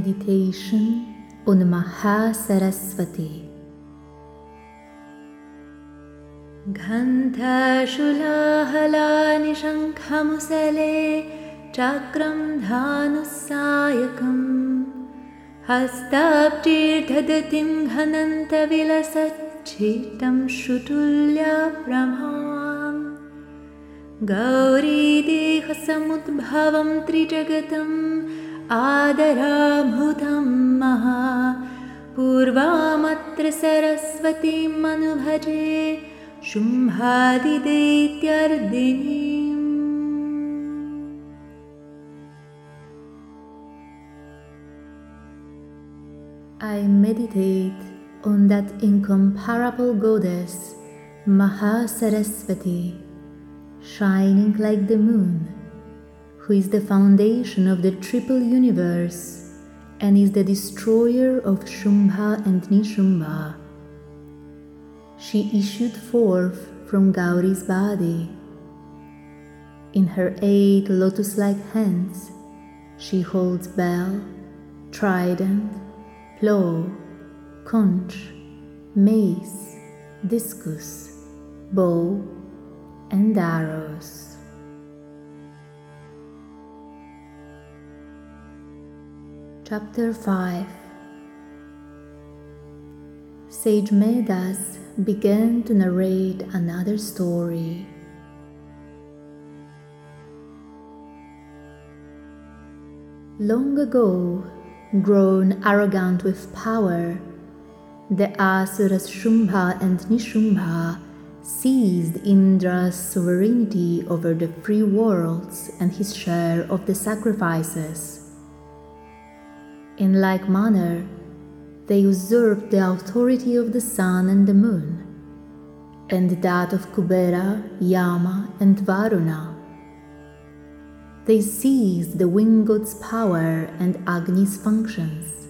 meditation उन्महा सरस्वतीशुलाहलानि शङ्खमुसले चक्रं धानुस्सायकम् हस्ताब्जीर्धदतिं घनन्तलसच्चितं श्रुतुल्या प्रमा गौरीदेहसमुद्भवं त्रिजगतम् आदराभूतं महा पूर्वामत्र सरस्वतीम् अनुभजे शुम्भादिदैत्यर्दिनीम् I meditate on that incomparable goddess, Mahasaraswati, shining like the moon, who is the foundation of the triple universe and is the destroyer of Shumbha and Nishumbha. She issued forth from Gauri's body. In her eight lotus like hands, she holds bell, trident, plow, conch, mace, discus, bow, and arrows. Chapter 5 Sage Medhas began to narrate another story. Long ago, grown arrogant with power, the Asuras Shumbha and Nishumbha seized Indra's sovereignty over the three worlds and his share of the sacrifices. In like manner, they usurped the authority of the sun and the moon, and that of Kubera, Yama, and Varuna. They seized the wind god's power and Agni's functions.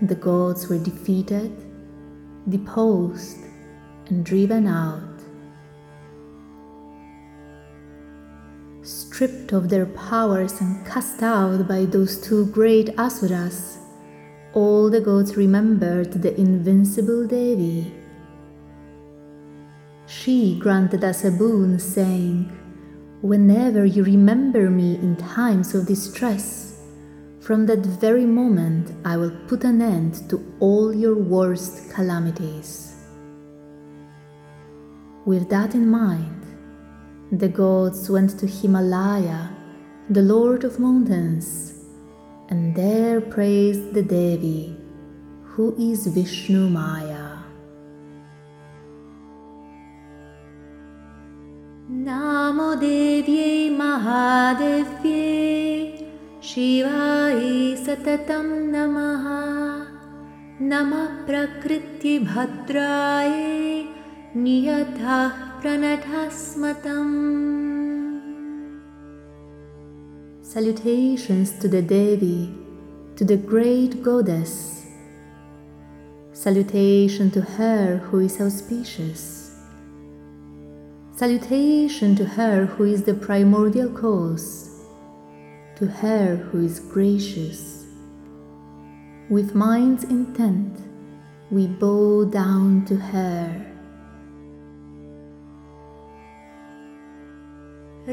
The gods were defeated, deposed, and driven out. Stripped of their powers and cast out by those two great asuras, all the gods remembered the invincible Devi. She granted us a boon, saying, Whenever you remember me in times of distress, from that very moment I will put an end to all your worst calamities. With that in mind, the gods went to Himalaya, the lord of mountains, and there praised the Devi, who is Vishnu Maya. Namo Devye Mahadevye Shiva Satatam Namaha Nama Prakritye Bhadraye Niyatah Pranadhasmatam. Salutations to the Devi, to the great goddess. Salutation to her who is auspicious. Salutation to her who is the primordial cause, to her who is gracious. With mind's intent, we bow down to her.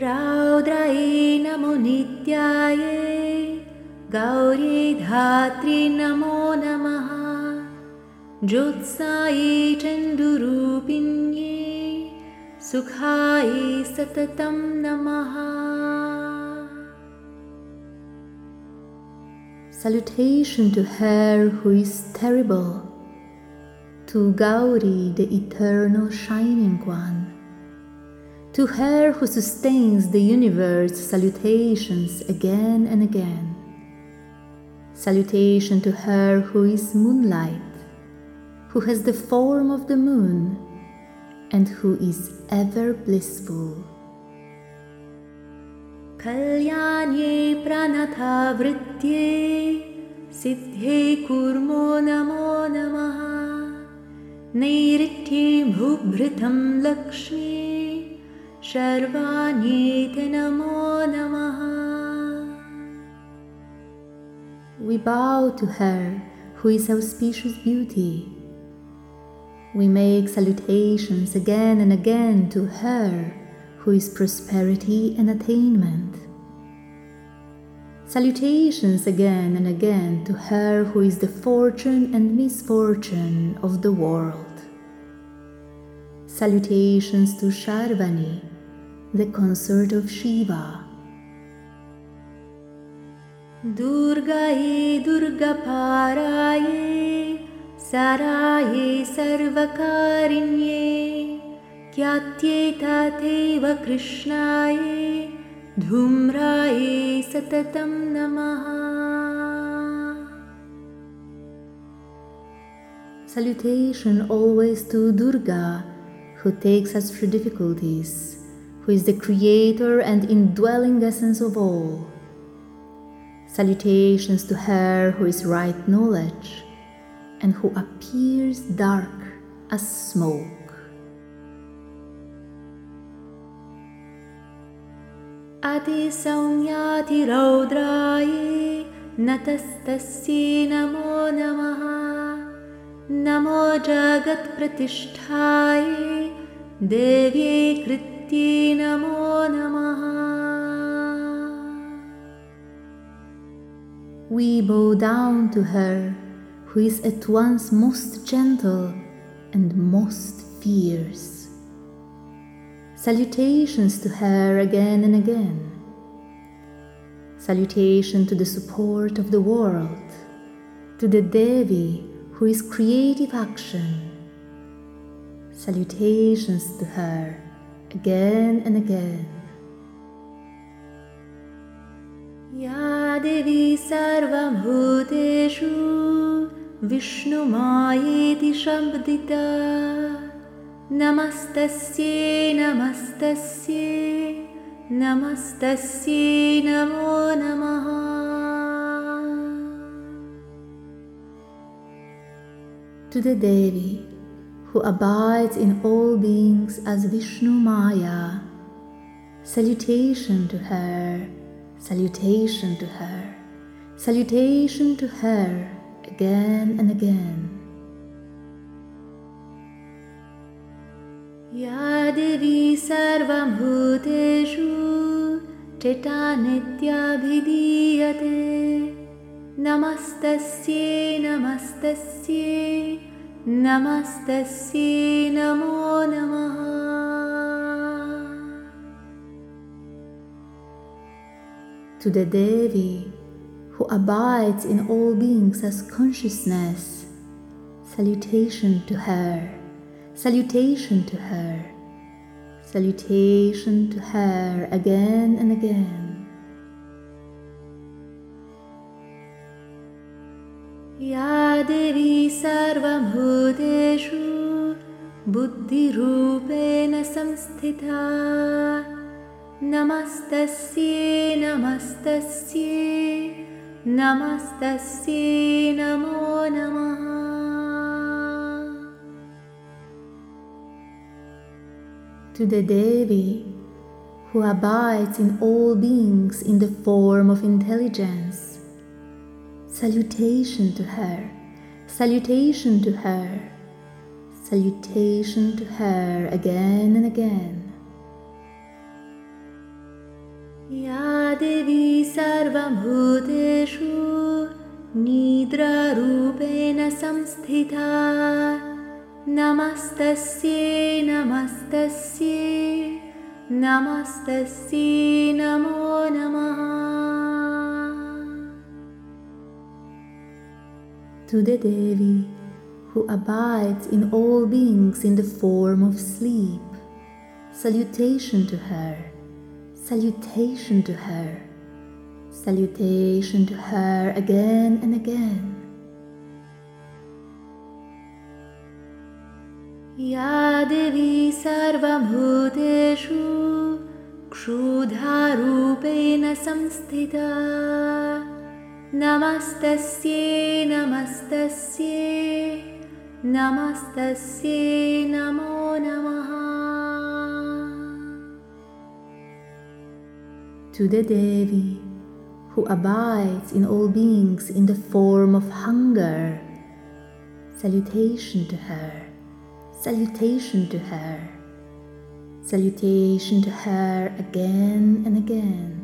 रौद्रायै नमो नित्यायै गौरी धात्री नमो नमः ज्योत्सायै चन्दुरूपिण्ये सुखायै सततं नमः Salutation to her who is terrible, to Gauri, the eternal shining one. To her who sustains the universe, salutations again and again. Salutation to her who is moonlight, who has the form of the moon, and who is ever blissful. कल्याण्ये प्रणथावृत्ये सिद्धे कुर्मो नमो नमः नैऋत्ये भूभृतं Lakshmi Sharvanyete Namo Namaha. We bow to her who is auspicious beauty. We make salutations again and again to her who is prosperity and attainment. Salutations again and again to her who is the fortune and misfortune of the world. Salutations to Sharvani the consort of Shiva. दुर्गायै दुर्गपारायै सारायै सर्वकारिण्ये ख्यात्यै तथैव कृष्णायै धूम्रायै सततं नमः Salutation always to Durga, who takes us through difficulties, who is the creator and indwelling essence of all. Salutations to her who is right knowledge and who appears dark as smoke. Ati Saunyati Raudrayi Natastassi Namo Namaha Namo Jagat Pratishthayi Devi Krit कृत्यै नमो नमः We bow down to her who is at once most gentle and most fierce. Salutations to her again and again. Salutation to the support of the world, to the Devi who is creative action. Salutations to her again and again. या देवी सर्वभूतेषु विष्णुमायेति शब्दिता नमस्तस्यै नमस्तस्यै नमस्तस्यै नमो नमः To the Devi, who abides in all beings as Vishnu Maya, salutation to her Salutation to her, salutation to her again and again. या देवी सर्वभूतेषु theta नित्याभिधीयते नमस्तस्यै नमस्तस्यै नमस्तस्यै नमो नमः to the Devi who abides in all beings as consciousness. Salutation to her, salutation to her, salutation to her again and again. या देवी सर्वभूतेषु बुद्धिरूपेण संस्थिता नमस्तस्यै नमस्तस्यै नमस्तस्यै नमो नमः To the Devi, who abides in all beings in the form of intelligence, salutation to her, salutation to her, salutation to her again and again. या देवी सर्वभूतेषु निद्रारूपेण संस्थिता नमस्तस्यै नमस्तस्यै नमस्तस्यै नमो नमः To the Devi, who abides in all beings in the form of sleep, salutation to her. Salutation to her. Salutation to her again and again. या देवी सर्वभूतेषु क्षुधारूपेण संस्थिता नमस्तस्यै नमस्तस्यै नमस्तस्यै नमो नमः To the Devi, who abides in all beings in the form of hunger. Salutation to her, salutation to her, salutation to her again and again.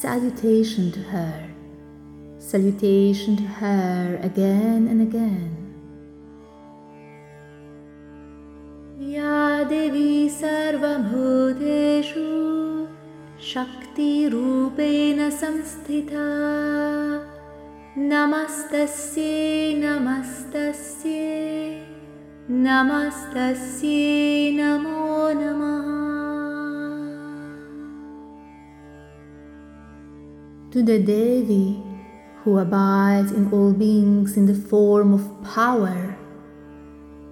salutation to her, salutation to her again and again. या देवी सर्वभूतेषु शक्तिरूपेण संस्थिता। नमस्तस्यै नमस्तस्यै नमस्तस्यै नमो नमः To the Devi who abides in all beings in the form of power,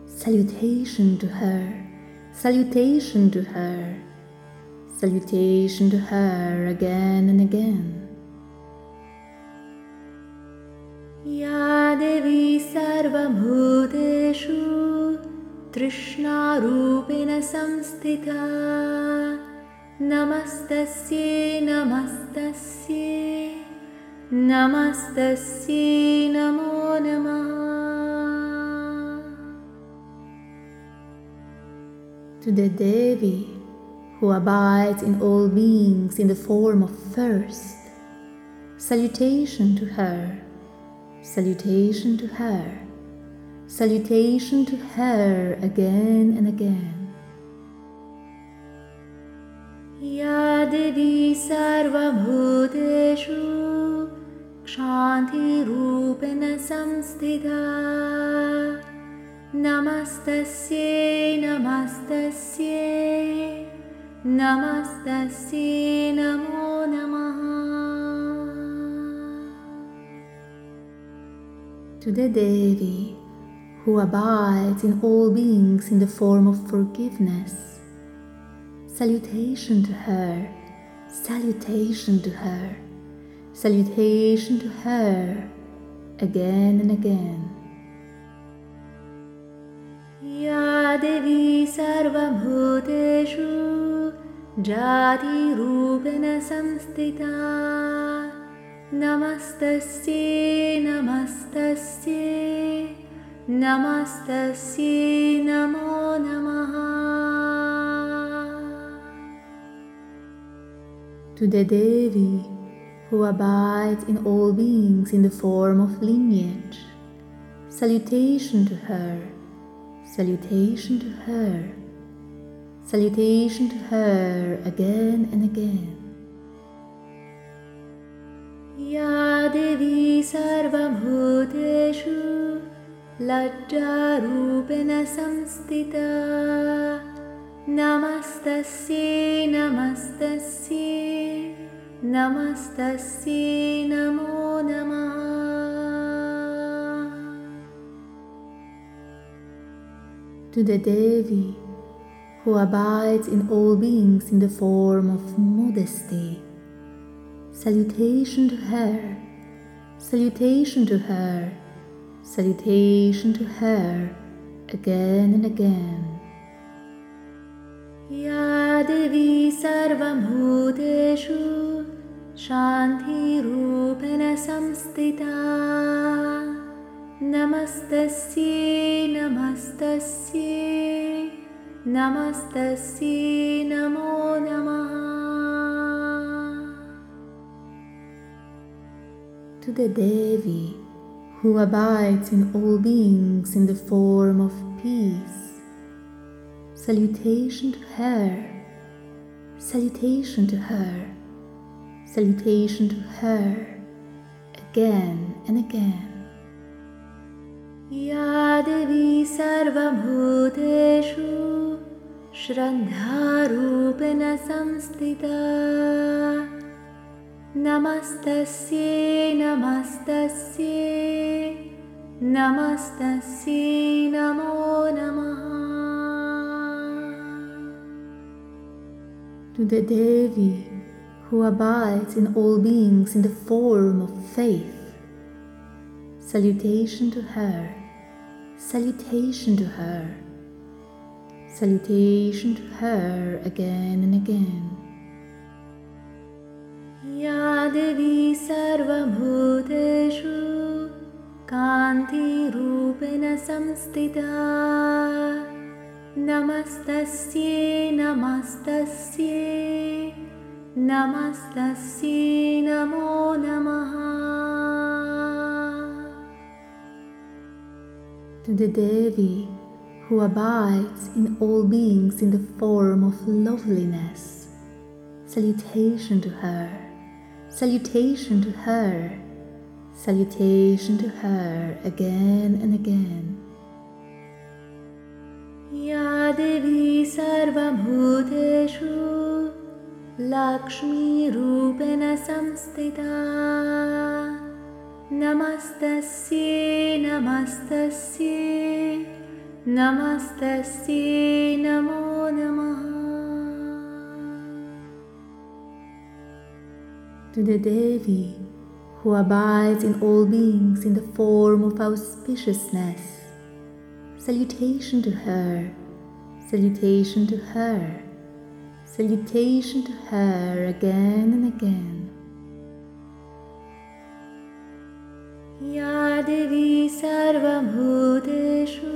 salutation to her, salutation to her, salutation to her again and again. या देवी सर्वभूतेषु तृष्णारूपेण संस्थिता नमस्तस्यै नमस्तस्यै नमस्तस्यै नमो नमः To the Devi who abides in all beings in the form of thirst, salutation to her, salutation to her, salutation to her again and again. या देवी सर्वभूतेषु क्षान्तिरूपेण संस्थिता नमस्तस्यै नमस्तस्यै नमस्तस्यै नमो नमः To the Devi who abides in all beings in the form of forgiveness, salutation to her, salutation to her, salutation to her again and again. या देवी सर्वभूतेषु जातिरूपेण संस्थिता नमस्तस्यै नमस्तस्यै नमस्तस्यै नमो नमः To the Devi who abides in all beings in the form of lineage, salutation to her, salutation to her, salutation to her again and again. या देवी सर्वभूतेषु लज्जारूपेण संस्थिता नमस्तस्यै नमस्तस्यै नमस्तस्यै नमो नमः To the Devi who abides in all beings in the form of modesty, salutation to her, salutation to her, salutation to her again and again. या देवी सर्वभूतेषु शान्तिरूपेण संस्थिता नमस्तस्यै नमस्तस्यै नमस्तस्यै नमो नमः To the Devi who abides in all beings in the form of peace, salutation to her, salutation to her, salutation to her again and again. या देवी सर्वभूतेषु श्रद्धारूपेण संस्थिता नमस्तस्यै नमस्तस्यै नमस्तस्यै नमो नमः To the Devi who abides in all beings in the form of faith. Salutation to her, salutation to her, salutation to her again and again. या देवी सर्वभूतेषु कान्तिरूपेण संस्थिता नमस्तस्यै नमस्तस्यै नमस्तस्यै नमो नमः To the Devi who abides in all beings in the form of loveliness. Salutation to her, salutation to her, salutation to her again and again. या देवी सर्वभूतेषु लक्ष्मीरूपेण संस्थिता नमस्तस्यै नमस्तस्यै नमस्तस्यै नमो नमः To the Devi who abides in all beings in the form of auspiciousness. Salutation to her, salutation to her, salutation to her again and again. या देवी सर्वभूतेषु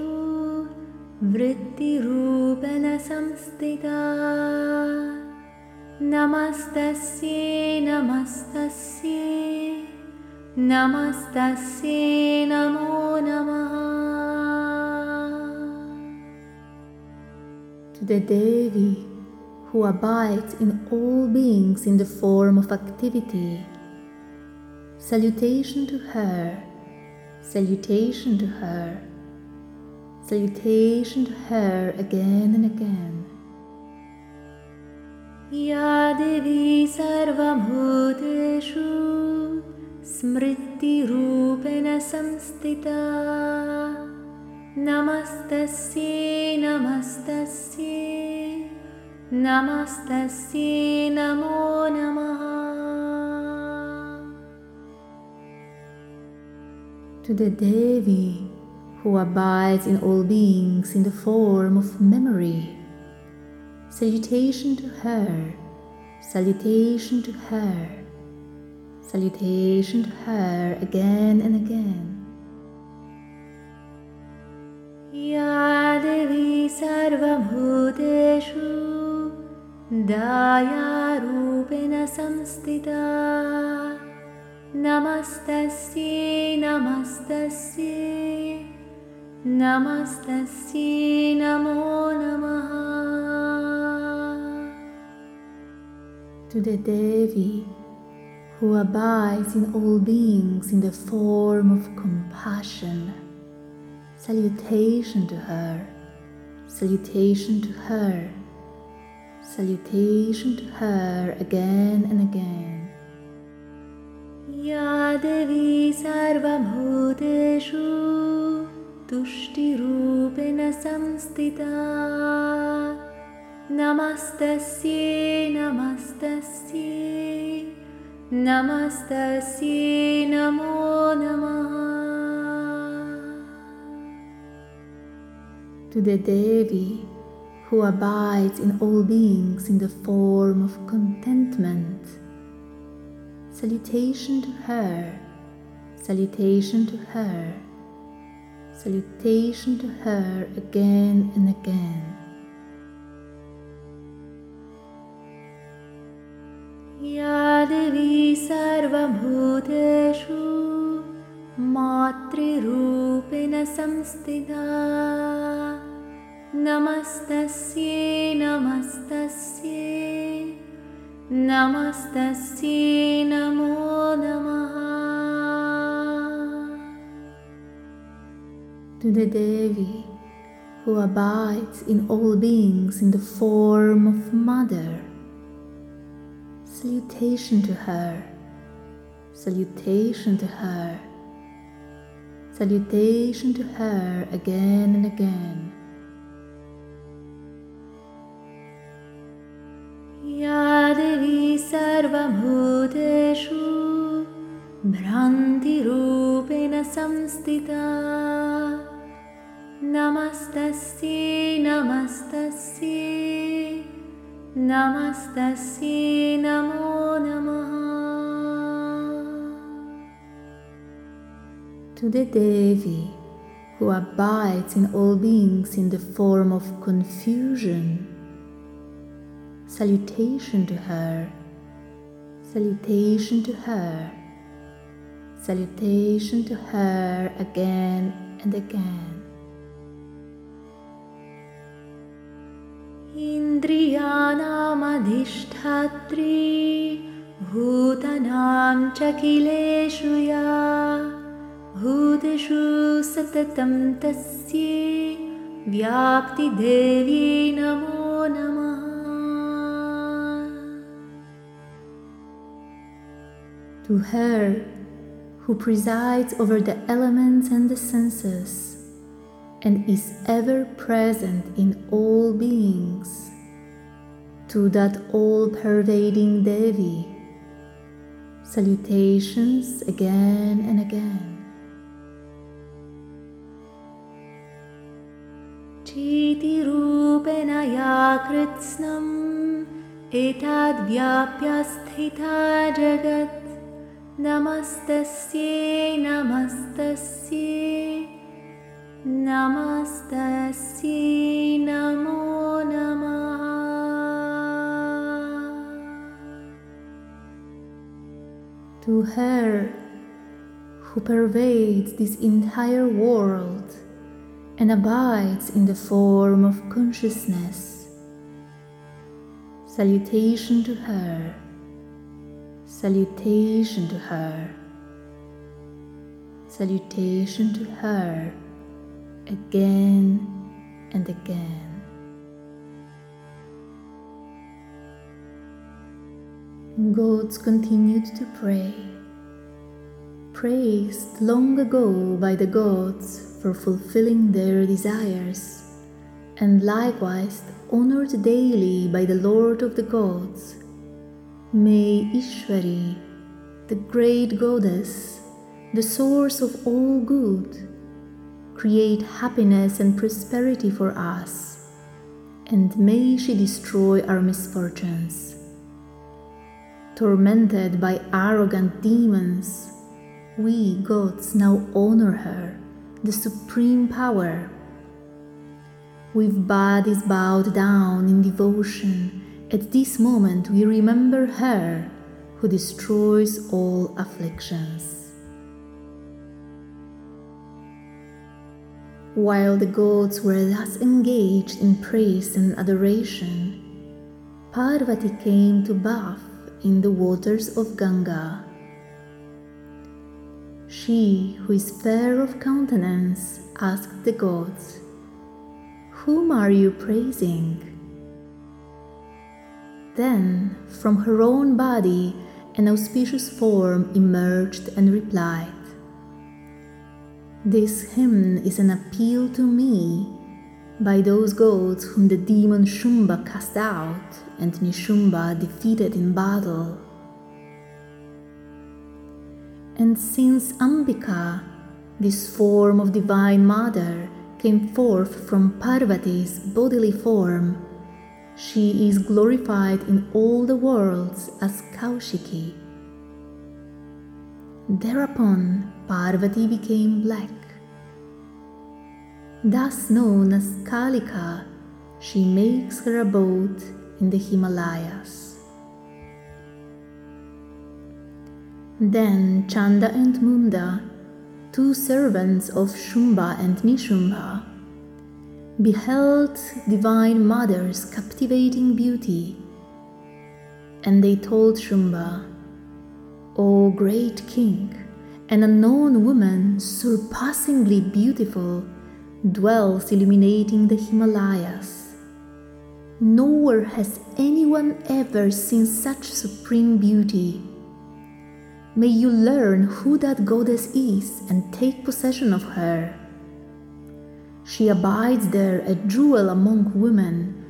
वृत्तिरूपेण संस्थिता नमस्तस्यै नमस्तस्यै नमस्तस्यै नमो नमः To the Devi who abides in all beings in the form of activity. Salutation to her, salutation to her, salutation to her again and again. या देवी सर्वभूतेषु स्मृतिरूपेण संस्थिता नमस्तस्यै नमस्तस्यै नमस्तस्यै नमो नमः To the Devi who abides in all beings in the form of memory. Salutation to her, salutation to her, salutation to her again and again. या देवी सर्वभूतेषु दायारूपेण संस्थिता नमस्तस्यै नमस्तस्यै नमस्तस्यै नमो नमः To the Devi who abides in all beings in the form of compassion. Salutation to her, salutation to her, salutation to her again and again. या देवी सर्वभूतेषु तुष्टिरूपेण संस्थिता नमस्तस्यै नमस्तस्यै नमस्तस्यै नमो नमः To the Devi who abides in all beings in the form of contentment. Salutation to her, salutation to her, salutation to her again and again. या देवी सर्वभूतेषु मातृरूपेण संस्थिता नमस्तस्यै नमस्तस्यै नमस्तस्यै नमो नमः To the Devi who who abides in all beings in the form of Mother. Salutation to her, salutation to her, salutation to her again and again. या देवी सर्वभूतेषु भ्रान्तिरूपेण संस्थिता नमस्तस्यै नमस्तस्यै नमस्तस्यै नमो नमः To the Devi, who abides in all beings in the form of confusion, salutation to her, salutation to her, salutation to her again and again. इन्द्रियाणामधिष्ठात्री भूतानां च किलेषु या भूतेषु सततं तस्यै व्याप्तिदेवी नमो नमः To her, who presides over the elements and the senses, and is ever present in all beings, to that all pervading Devi, salutations again and again. चेतिरूपेण या कृत्स्नम् एताद्व्याप्य स्थिता जगत् नमस्तस्यै नमस्तस्यै नमस्तस्यै नमो नमः To her, who pervades this entire world and abides in the form of consciousness, salutation to her, salutation to her, salutation to her again and again. Gods continued to pray, praised long ago by the gods for fulfilling their desires, and likewise honored daily by the Lord of the gods. May Ishwari, the great goddess, the source of all good, create happiness and prosperity for us, and may she destroy our misfortunes. Tormented by arrogant demons, we gods now honor her, the supreme power. With bodies bowed down in devotion, at this moment we remember her who destroys all afflictions. While the gods were thus engaged in praise and adoration, Parvati came to bath in the waters of Ganga. She, who is fair of countenance, asked the gods, Whom are you praising? Then, from her own body, an auspicious form emerged and replied, This hymn is an appeal to me by those gods whom the demon Shumbha cast out and Nishumbha defeated in battle. And since Ambika, this form of Divine Mother, came forth from Parvati's bodily form, she is glorified in all the worlds as Kaushiki. Thereupon, Parvati became black. Thus known as Kalika, she makes her abode in the Himalayas. Then Chanda and Munda, two servants of Shumbha and Nishumbha, beheld Divine Mother's captivating beauty, and they told Shumbha, O great king, an unknown woman surpassingly beautiful dwells illuminating the Himalayas. Nowhere has anyone ever seen such supreme beauty. May you learn who that goddess is and take possession of her. She abides there a jewel among women,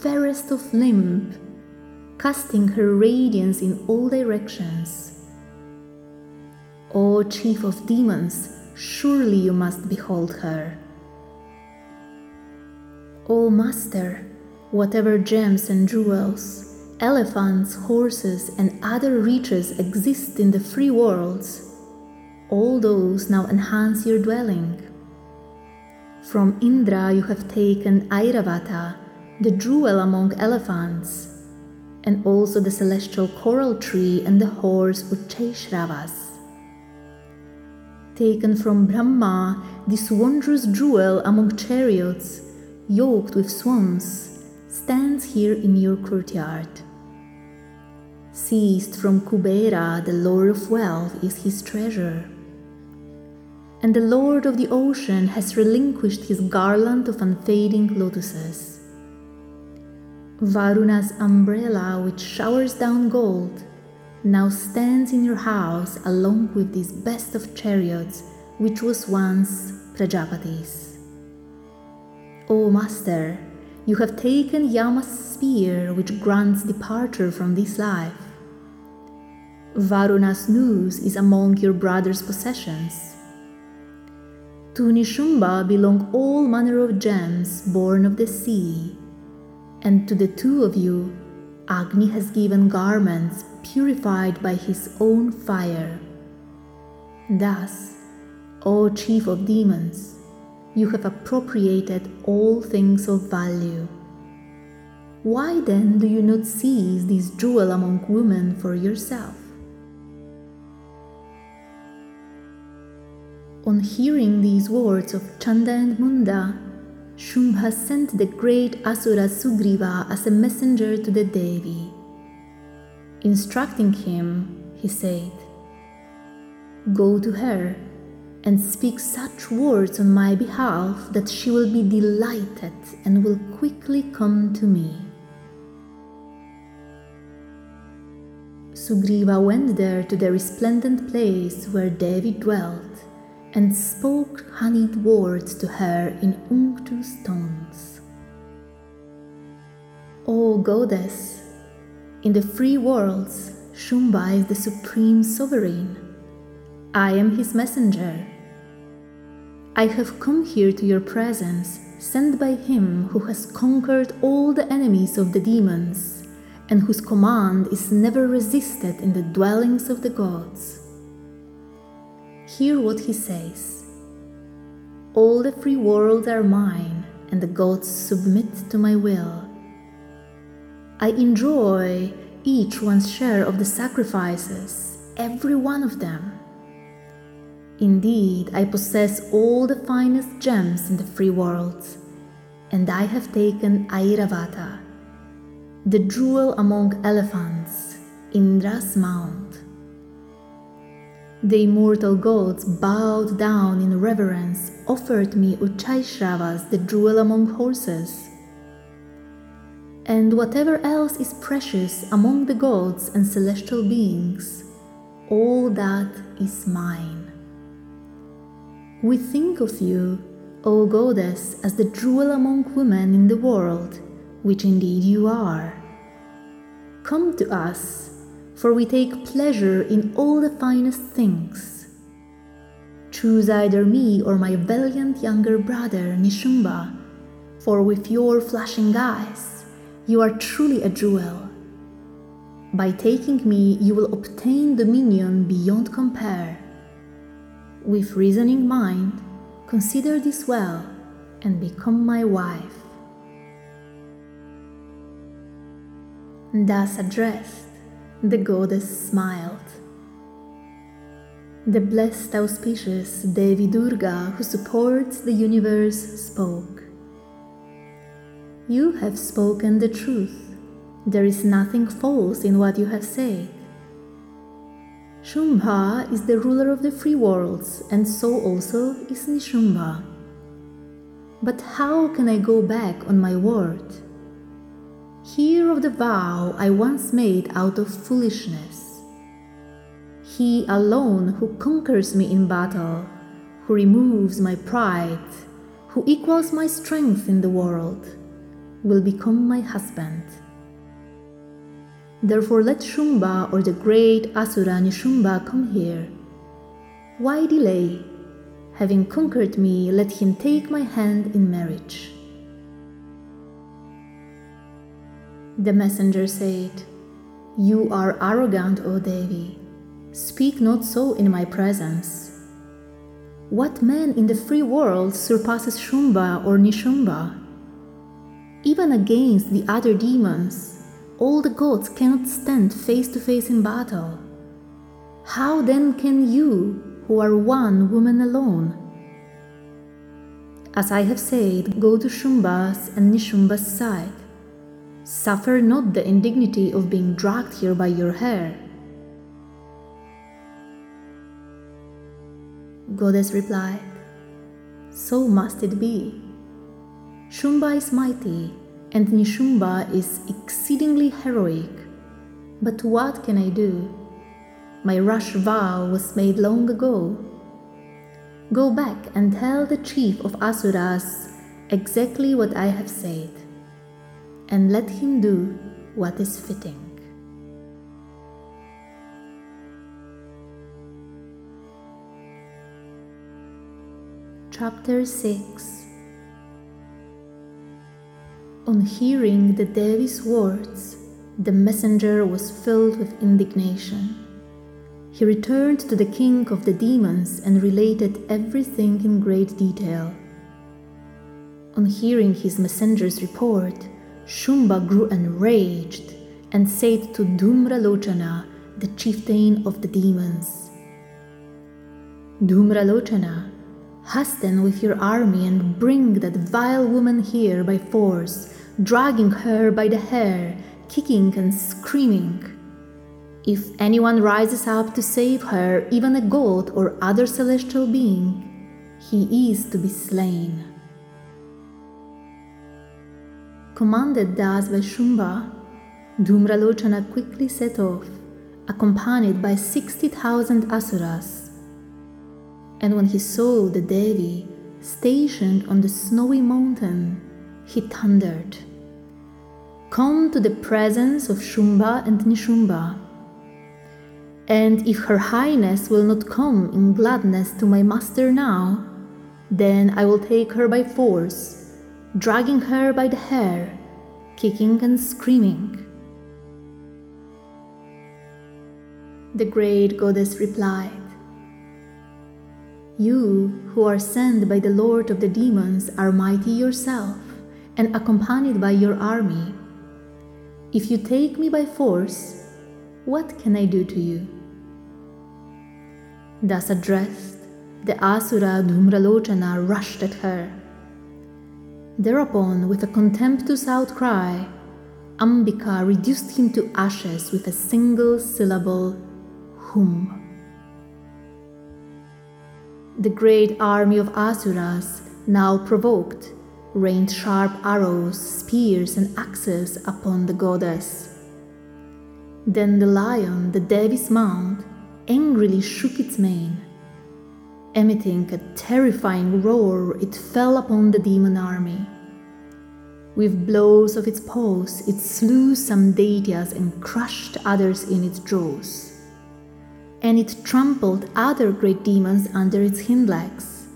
fairest of limb, casting her radiance in all directions. O chief of demons, surely you must behold her. O Master, whatever gems and jewels, elephants, horses, and other riches exist in the three worlds, all those now enhance your dwelling. From Indra you have taken Airavata, the jewel among elephants, and also the celestial coral tree and the horse Uchchaishravas. Taken from Brahma, this wondrous jewel among chariots, yoked with swans, stands here in your courtyard. Seized from Kubera, the Lord of Wealth is his treasure. And the Lord of the Ocean has relinquished his garland of unfading lotuses. Varuna's umbrella, which showers down gold, now stands in your house along with this best of chariots, which was once Prajapati's. O Master, you have taken Yama's spear, which grants departure from this life. Varuna's noose is among your brother's possessions. To Nishumbha belong all manner of gems born of the sea, and to the two of you, Agni has given garments purified by his own fire. Thus, O chief of demons, you have appropriated all things of value. Why then do you not seize this jewel among women for yourself? On hearing these words of Chanda and Munda, Shumbha sent the great Asura Sugriva as a messenger to the Devi. Instructing him, he said, Go to her and speak such words on my behalf that she will be delighted and will quickly come to me. Sugriva went there to the resplendent place where Devi dwelt and spoke honeyed words to her in unctuous tones. O goddess, in the free worlds, Shumbha is the supreme sovereign. I am his messenger. I have come here to your presence, sent by him who has conquered all the enemies of the demons, and whose command is never resisted in the dwellings of the gods. Hear what he says All the free worlds are mine, and the gods submit to my will. I enjoy each one's share of the sacrifices, every one of them. Indeed, I possess all the finest gems in the free worlds, and I have taken Airavata, the jewel among elephants, Indra's mount. The immortal gods bowed down in reverence, offered me Uchchaishravas, the jewel among horses. And whatever else is precious among the gods and celestial beings, all that is mine. We think of you, O goddess, as the jewel among women in the world, which indeed you are. Come to us for we take pleasure in all the finest things. Choose either me or my valiant younger brother Nishumbha, for with your flashing eyes, you are truly a jewel. By taking me, you will obtain dominion beyond compare. With reasoning mind, consider this well and become my wife. Thus addressed, the goddess smiled. The blessed auspicious Devi Durga, who supports the universe, spoke. You have spoken the truth. There is nothing false in what you have said. Shumbha is the ruler of the three worlds, and so also is Nishumbha. But how can I go back on my word? Hear of the vow I once made out of foolishness. He alone who conquers me in battle, who removes my pride, who equals my strength in the world, will become my husband. Therefore, let Shumbha or the great Asura Nishumbha come here. Why delay? Having conquered me, let him take my hand in marriage. The messenger said, You are arrogant, O Devi. Speak not so in my presence. What man in the free world surpasses Shumbha or Nishumbha? Even against the other demons, all the gods cannot stand face to face in battle. How then can you, who are one woman alone. As I have said, go to Shumbha's and Nishumbha's side. Suffer not the indignity of being dragged here by your hair. Goddess replied, So must it be. Shumbha is mighty, and Nishumbha is exceedingly heroic. But what can I do? My rash vow was made long ago. Go back and tell the chief of Asuras exactly what I have said, and let him do what is fitting. Chapter 6 On hearing the Devi's words, the messenger was filled with indignation he returned to the king of the demons and related everything in great detail. On hearing his messenger's report, Shumbha grew enraged and said to Dhumralochana, the chieftain of the demons, Dhumralochana, hasten with your army and bring that vile woman here by force, dragging her by the hair, kicking and screaming. If anyone rises up to save her, even a god or other celestial being, he is to be slain. Commanded thus by Shumbha, Dhumralochana quickly set off, accompanied by 60,000 asuras. And when he saw the Devi stationed on the snowy mountain, he thundered, Come to the presence of Shumbha and Nishumbha and if her highness will not come in gladness to my master now, then I will take her by force, dragging her by the hair, kicking and screaming. The great goddess replied, You who are sent by the lord of the demons are mighty yourself and accompanied by your army. If you take me by force, what can I do to you? Thus addressed, the Asura Dhumralochana rushed at her. Thereupon, with a contemptuous outcry, Ambika reduced him to ashes with a single syllable, Hum. The great army of Asuras, now provoked, rained sharp arrows, spears, and axes upon the goddess. Then the lion, the Devi's mount, angrily shook its mane. Emitting a terrifying roar, it fell upon the demon army. With blows of its paws, it slew some deities and crushed others in its jaws. And it trampled other great demons under its hind legs.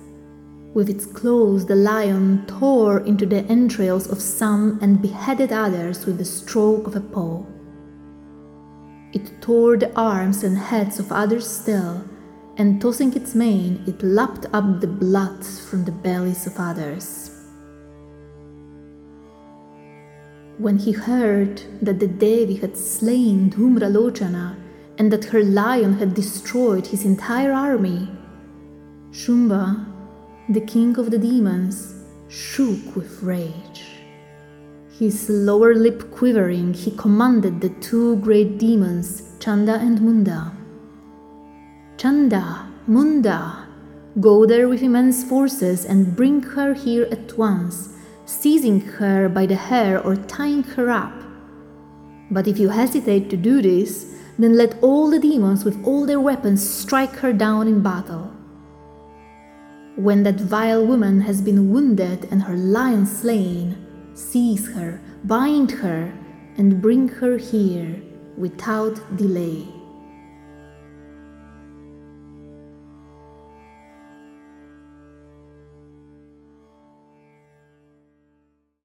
With its claws, the lion tore into the entrails of some and beheaded others with the stroke of a paw. It tore the arms and heads of others still, and tossing its mane, it lapped up the blood from the bellies of others. When he heard that the Devi had slain Dhumralochana and that her lion had destroyed his entire army, Shumbha, the king of the demons, shook with rage. His lower lip quivering, he commanded the two great demons, Chanda and Munda. Chanda, Munda, Go there with immense forces and bring her here at once, seizing her by the hair or tying her up. But if you hesitate to do this, then let all the demons with all their weapons strike her down in battle. When that vile woman has been wounded and her lion slain, seize her, bind her, and bring her here without delay.